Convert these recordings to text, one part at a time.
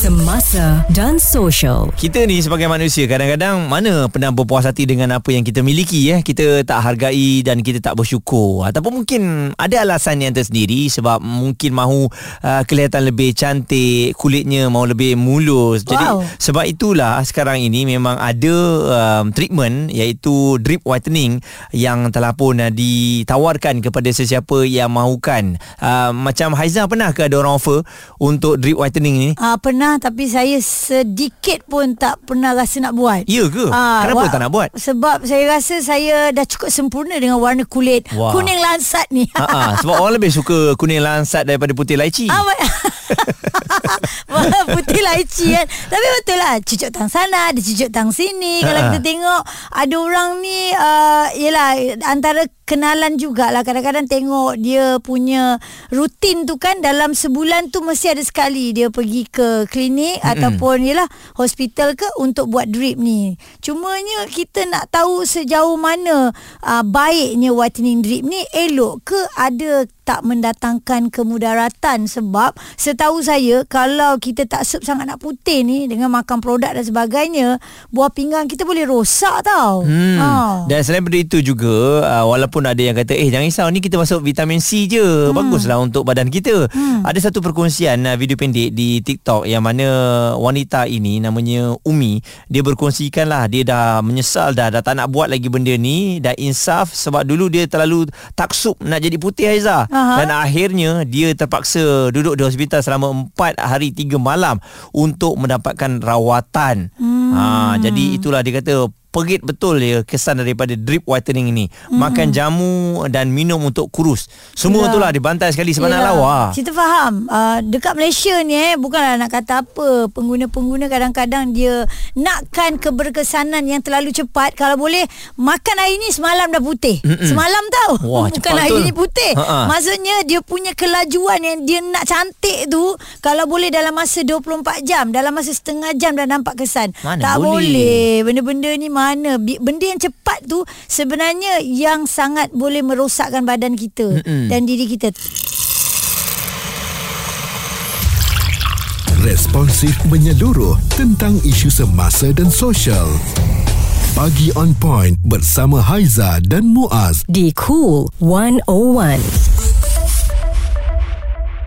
Semasa dan social. Kita ni sebagai manusia kadang-kadang mana pernah berpuas hati dengan apa yang kita miliki ya. Kita tak hargai dan kita tak bersyukur. Ataupun mungkin ada alasan yang tersendiri sebab mungkin mahu uh, kelihatan lebih cantik, kulitnya mahu lebih mulus. Jadi Wow. sebab itulah sekarang ini memang ada um, treatment iaitu drip whitening yang telah pun uh, ditawarkan kepada sesiapa yang mahukan. Uh, macam Haiza pernah ke ada orang offer untuk drip whitening ni? Ah pernah tapi saya sedikit pun tak pernah rasa nak buat. Ya ke? Ah, Kenapa wa- tak nak buat? Sebab saya rasa saya dah cukup sempurna dengan warna kulit Wah. kuning lansat ni. Ha ah, sebab orang lebih suka kuning lansat daripada putih laici. Ah, putih laici kan? Tapi betul lah Cucuk tang sana Ada cucuk tang sini. Kalau kita tengok Ada orang ni uh, Yelah Antara kenalan jugalah. Kadang-kadang tengok Dia punya Rutin tu kan Dalam sebulan tu Mesti ada sekali Dia pergi ke klinik Mm-mm. Ataupun yelah Hospital ke Untuk buat drip ni. Cumanya Kita nak tahu Sejauh mana uh, Baiknya whitening drip ni Elok ke Ada tak mendatangkan kemudaratan sebab setahu saya kalau kita tak sep sangat nak putih ni dengan makan produk dan sebagainya buah pinggang kita boleh rosak tau. Hmm. Ha. Dan selain daripada itu juga uh, walaupun ada yang kata eh jangan risau ni kita masuk vitamin C je. Hmm. Baguslah untuk badan kita. Hmm. Ada satu perkongsian uh, video pendek di TikTok yang mana wanita ini namanya Umi dia berkongsikan lah dia dah menyesal dah dah tak nak buat lagi benda ni dah insaf sebab dulu dia terlalu taksub nak jadi putih Aiza. Aha. Dan akhirnya dia terpaksa duduk di hospital selama 4 hari 3 malam untuk mendapatkan rawatan. Hmm. Ha jadi itulah dia kata perit betul dia kesan daripada drip whitening ini. Hmm. Makan jamu dan minum untuk kurus. Semua Yelah. itulah dibantai sekali sebenarnya Yelah. lawa. Kita faham uh, Dekat Malaysia ni eh Bukanlah nak kata apa Pengguna-pengguna kadang-kadang dia Nakkan keberkesanan yang terlalu cepat Kalau boleh Makan hari ni semalam dah putih Mm-mm. Semalam tau Wah, Bukan hari betul. ni putih Ha-ha. Maksudnya dia punya kelajuan Yang dia nak cantik tu Kalau boleh dalam masa 24 jam Dalam masa setengah jam dah nampak kesan Mana Tak boleh. boleh Benda-benda ni mana Benda yang cepat tu Sebenarnya Yang sangat boleh merosakkan badan kita Mm-mm. Dan diri kita Responsif menyeluruh tentang isu semasa dan sosial. Pagi on point bersama Haiza dan Muaz. Di Cool 101.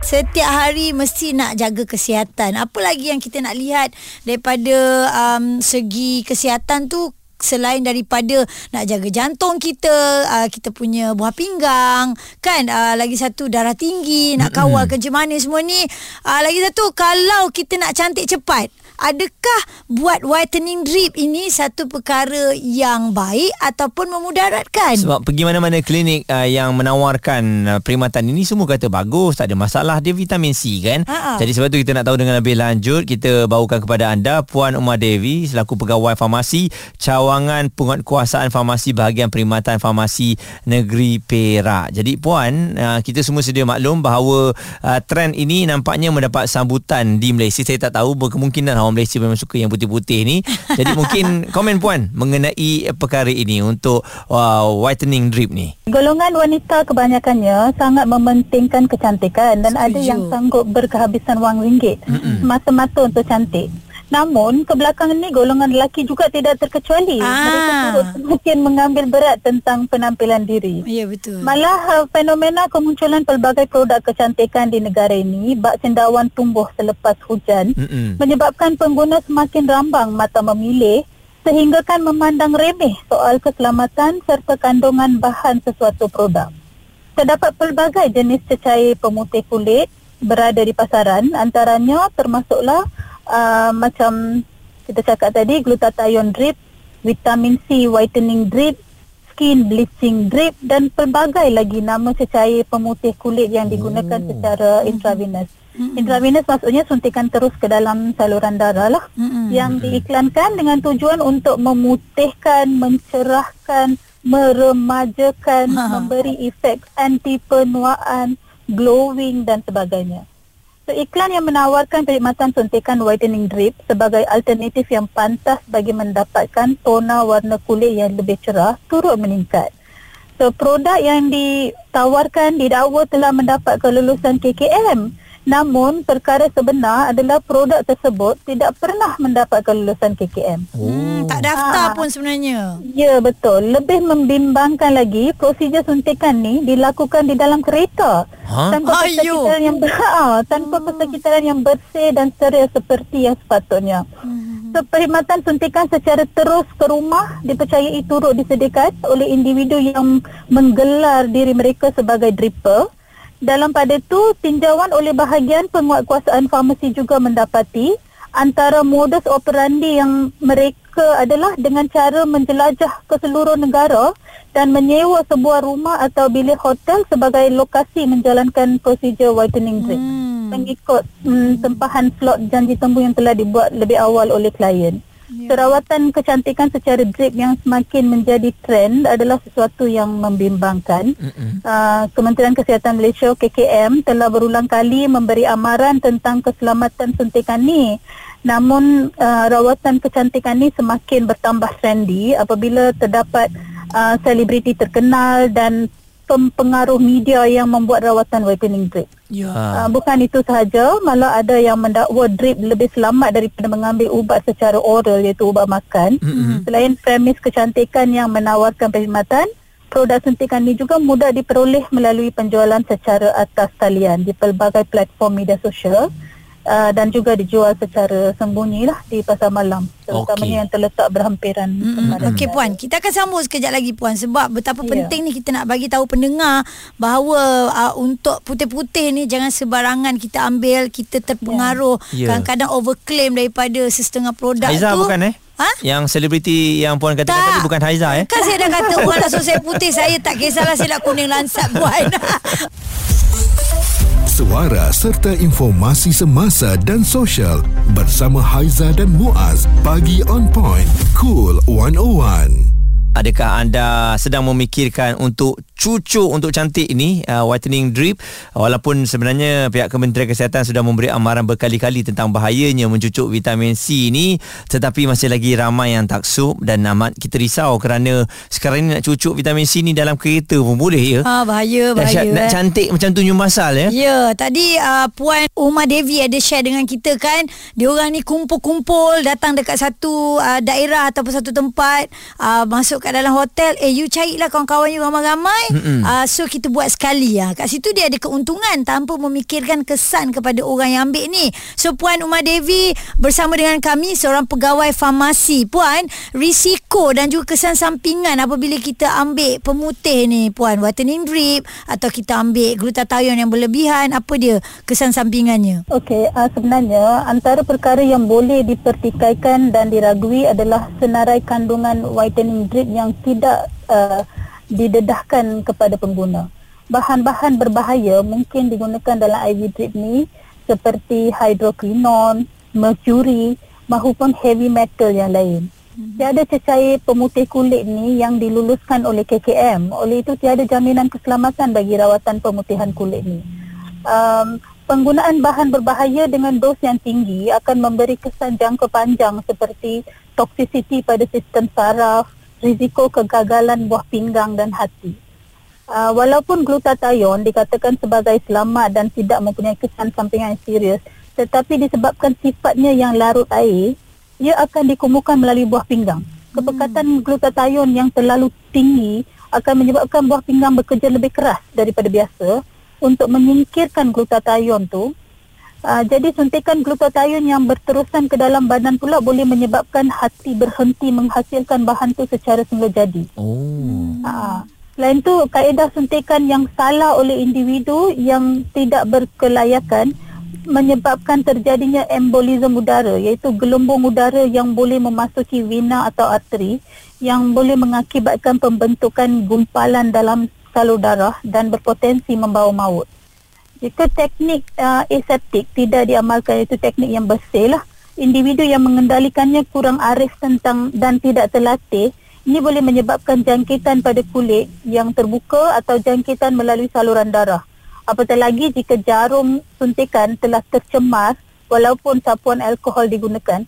Setiap hari mesti nak jaga kesihatan. Apa lagi yang kita nak lihat daripada um, segi kesihatan tu selain daripada nak jaga jantung kita, uh, kita punya buah pinggang, kan? Uh, lagi satu darah tinggi, nak kawal kerja manis semua ni. Uh, lagi satu kalau kita nak cantik cepat, adakah buat whitening drip ini satu perkara yang baik ataupun memudaratkan? Sebab pergi mana-mana klinik uh, yang menawarkan uh, perkhidmatan ini semua kata bagus, tak ada masalah, dia vitamin C kan. Ha-ha. Jadi sebab tu kita nak tahu dengan lebih lanjut, kita bawakan kepada anda Puan Umar Devi selaku pegawai farmasi cawangan penguatkuasaan farmasi bahagian perkhidmatan farmasi negeri Perak. Jadi puan, uh, kita semua sedia maklum bahawa uh, trend ini nampaknya mendapat sambutan di Malaysia. Saya tak tahu berkemungkinan orang Malaysia memang suka yang putih-putih ni. Jadi mungkin komen puan mengenai perkara ini untuk uh, whitening drip ni. Golongan wanita kebanyakannya sangat mementingkan kecantikan dan Setuju. ada yang sanggup berkehabisan wang ringgit semata-mata untuk cantik. Namun kebelakangan ni golongan lelaki juga tidak terkecuali. Ah. Mereka turut semakin mengambil berat tentang penampilan diri. Ya betul. Malah uh, fenomena kemunculan pelbagai produk kecantikan di negara ini bak cendawan tumbuh selepas hujan Mm-mm. menyebabkan pengguna semakin rambang mata memilih sehinggakan memandang remeh soal keselamatan serta kandungan bahan sesuatu produk. Terdapat pelbagai jenis cecair pemutih kulit berada di pasaran antaranya termasuklah uh, macam kita cakap tadi glutathione drip, vitamin C whitening drip, skin bleaching drip dan pelbagai lagi nama cecair pemutih kulit yang digunakan Oh. secara intravenous. Intravenous maksudnya suntikan terus ke dalam saluran darah lah Mm-mm. yang diiklankan dengan tujuan untuk memutihkan, mencerahkan, meremajakan, Ha. memberi efek anti penuaan, glowing dan sebagainya. So, iklan yang menawarkan perkhidmatan suntikan whitening drip sebagai alternatif yang pantas bagi mendapatkan tona warna kulit yang lebih cerah turut meningkat. So produk yang ditawarkan didakwa telah mendapat kelulusan KKM. Namun perkara sebenar adalah produk tersebut tidak pernah mendapat kelulusan KKM. Hmm, tak daftar Ah. pun sebenarnya. Ya betul. Lebih membimbangkan lagi prosedur suntikan ni dilakukan di dalam kereta. Ha? Tanpa Ayuh. persekitaran yang ber, ha, tanpa persekitaran yang bersih dan steril seperti yang sepatutnya. So, perkhidmatan suntikan secara terus ke rumah dipercayai turut disediakan oleh individu yang menggelar diri mereka sebagai dripper. Dalam pada itu, tinjauan oleh bahagian penguatkuasaan farmasi juga mendapati antara modus operandi yang mereka adalah dengan cara menjelajah ke seluruh negara dan menyewa sebuah rumah atau bilik hotel sebagai lokasi menjalankan prosedur whitening drip Hmm. mengikut hmm, tempahan slot janji temu yang telah dibuat lebih awal oleh klien. Perawatan kecantikan secara drip yang semakin menjadi trend adalah sesuatu yang membimbangkan. Uh, Kementerian Kesihatan Malaysia KKM telah berulang kali memberi amaran tentang keselamatan suntikan ni. Namun uh, rawatan kecantikan ni semakin bertambah trendy apabila terdapat uh, selebriti terkenal dan pempengaruh media yang membuat rawatan whitening drip. Ya. Uh, bukan itu sahaja, malah ada yang mendakwa drip lebih selamat daripada mengambil ubat secara oral iaitu ubat makan. Mm-hmm. Selain premis kecantikan yang menawarkan perkhidmatan, produk suntikan ini juga mudah diperoleh melalui penjualan secara atas talian di pelbagai platform media sosial. Uh, dan juga dijual secara sembunyi lah di pasar malam terutamanya Okey. yang terletak berhampiran kepada Okey puan, kita akan sambung sekejap lagi puan sebab betapa Ya. penting ni kita nak bagi tahu pendengar bahawa uh, untuk putih-putih ni jangan sebarangan kita ambil, kita terpengaruh Ya. kadang-kadang overclaim daripada sesetengah produk Haiza tu. bukan eh? Ha? Yang selebriti yang puan katakan Tak. tadi bukan Haiza eh? Kan saya dah kata orang langsung saya putih Saya tak kisahlah saya nak kuning lansat puan Suara serta informasi semasa dan sosial bersama Haiza dan Muaz. Pagi on point. Cool 101. Adakah anda sedang memikirkan untuk cucuk untuk cantik ini uh, whitening drip walaupun sebenarnya pihak Kementerian Kesihatan sudah memberi amaran berkali-kali tentang bahayanya mencucuk vitamin C ini tetapi masih lagi ramai yang taksub dan amat kita risau kerana sekarang ni nak cucuk vitamin C ni dalam kereta pun boleh ya ha, Bahaya Dahsyat, bahaya nak eh. cantik macam tu new masal ya Ya, tadi uh, Puan Umar Devi ada share dengan kita kan. Diorang ni kumpul-kumpul datang dekat satu uh, daerah ataupun satu tempat uh, masuk kat dalam hotel. Eh, you carilah kawan-kawan you ramai-ramai. Uh, so, kita buat sekali. Uh. Kat situ dia ada keuntungan tanpa memikirkan kesan kepada orang yang ambil ni. So, Puan Umar Devi bersama dengan kami seorang pegawai farmasi. Puan, risiko dan juga kesan sampingan apabila kita ambil pemutih ni, Puan. Whitening drip atau kita ambil glutathione yang berlebihan. Apa dia kesan sampingannya? Okey, uh, sebenarnya antara perkara yang boleh dipertikaikan dan diragui adalah senarai kandungan whitening drip yang tidak uh, didedahkan kepada pengguna. Bahan-bahan berbahaya mungkin digunakan dalam IV drip ni seperti hydroquinone, mercury maupun heavy metal yang lain. Tiada cecair pemutih kulit ni yang diluluskan oleh KKM. Oleh itu tiada jaminan keselamatan bagi rawatan pemutihan kulit ni um, penggunaan bahan berbahaya dengan dos yang tinggi akan memberi kesan jangka panjang seperti toksisiti pada sistem saraf, risiko kegagalan buah pinggang dan hati. Uh, walaupun glutathione dikatakan sebagai selamat dan tidak mempunyai kesan sampingan yang serius, tetapi disebabkan sifatnya yang larut air, ia akan dikumukan melalui buah pinggang. Kepekatan glutathione yang terlalu tinggi akan menyebabkan buah pinggang bekerja lebih keras daripada biasa untuk menyingkirkan glutathione tu. Uh, jadi suntikan glutathione yang berterusan ke dalam badan pula boleh menyebabkan hati berhenti menghasilkan bahan tu secara semula jadi. oh Ha. Selain tu, kaedah suntikan yang salah oleh individu yang tidak berkelayakan menyebabkan terjadinya embolisme udara iaitu gelembung udara yang boleh memasuki vena atau arteri yang boleh mengakibatkan pembentukan gumpalan dalam salur darah dan berpotensi membawa maut. Jika teknik uh, aseptik tidak diamalkan itu teknik yang bersih lah. Individu yang mengendalikannya kurang arif tentang dan tidak terlatih ini boleh menyebabkan jangkitan pada kulit yang terbuka atau jangkitan melalui saluran darah. Apatah lagi jika jarum suntikan telah tercemar walaupun sapuan alkohol digunakan,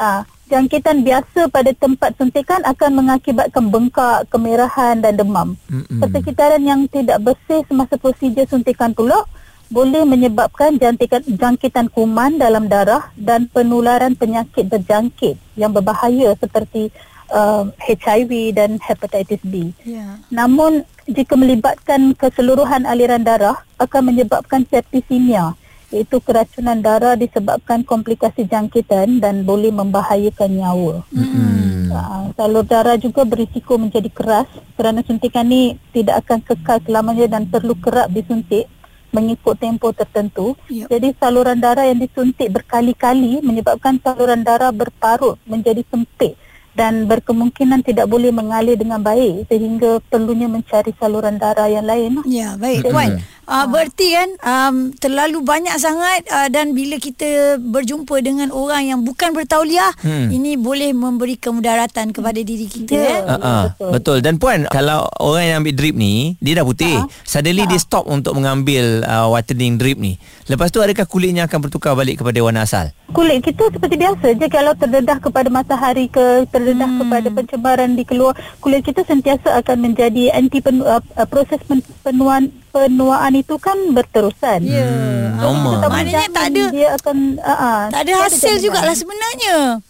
uh, jangkitan biasa pada tempat suntikan akan mengakibatkan bengkak, kemerahan dan demam. Persekitaran yang tidak bersih semasa prosedur suntikan pula boleh menyebabkan jangkitan, jangkitan kuman dalam darah dan penularan penyakit berjangkit yang berbahaya seperti uh, HIV dan hepatitis B. Ya. Namun jika melibatkan keseluruhan aliran darah akan menyebabkan septisemia iaitu keracunan darah disebabkan komplikasi jangkitan dan boleh membahayakan nyawa. Hmm. Uh, salur darah juga berisiko menjadi keras kerana suntikan ni tidak akan kekal selamanya dan perlu kerap disuntik mengikut tempoh tertentu. Ya. Jadi saluran darah yang disuntik berkali-kali menyebabkan saluran darah berparut menjadi sempit dan berkemungkinan tidak boleh mengalir dengan baik sehingga perlunya mencari saluran darah yang lain. lah. Ya, baik Puan. Uh, berarti kan um, terlalu banyak sangat uh, dan bila kita berjumpa dengan orang yang bukan bertauliah, Hmm. ini boleh memberi kemudaratan kepada diri kita. Ya. eh. Uh, uh, Betul. betul. Dan puan, kalau orang yang ambil drip ni, dia dah putih. Suddenly dia stop untuk mengambil uh, whitening drip ni. Lepas tu adakah kulitnya akan bertukar balik kepada warna asal? Kulit kita seperti biasa je kalau terdedah kepada matahari ke terdedah hmm. kepada pencemaran di keluar kulit kita sentiasa akan menjadi anti penu, uh, uh, proses pen, penuaan penuaan itu kan berterusan. Ya. Hmm, Ah, normal. Maknanya tak ada dia akan uh, uh, tak ada hasil jugalah sebenarnya.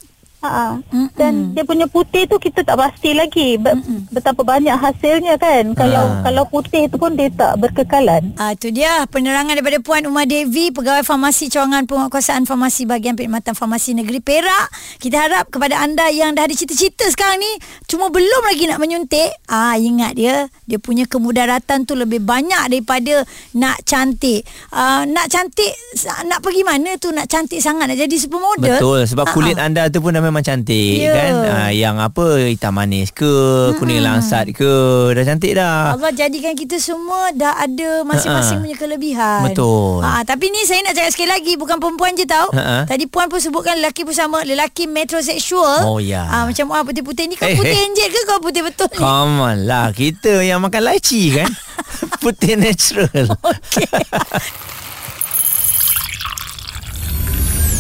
Ha dan dia punya putih tu kita tak pasti lagi Be- betapa banyak hasilnya kan. Kalau Ah. kalau putih tu pun dia tak berkekalan. Ah tu dia penerangan daripada Puan Umar Devi pegawai farmasi cawangan penguatkuasaan farmasi bahagian perkhidmatan farmasi negeri Perak. Kita harap kepada anda yang dah ada cita-cita sekarang ni cuma belum lagi nak menyuntik, ah ingat dia dia punya kemudaratan tu lebih banyak daripada nak cantik. Ah nak cantik nak pergi mana tu nak cantik sangat nak jadi supermodel. Betul sebab kulit ah. anda tu pun dah memang cantik Ya. kan ah, yang apa hitam manis ke kuning langsat ke dah cantik dah Allah jadikan kita semua dah ada masing-masing Ha-ha. punya kelebihan. Betul. Ha, tapi ni saya nak cakap sekali lagi bukan perempuan je tau. Ha-ha. Tadi puan pun sebutkan lelaki pun sama, lelaki metroseksual. Oh, ya. Ha, macam ah putih-putih ni kau Eh, putih eh. enjet ke kau putih betul ni? Come on lah Kita yang makan laci kan Putih natural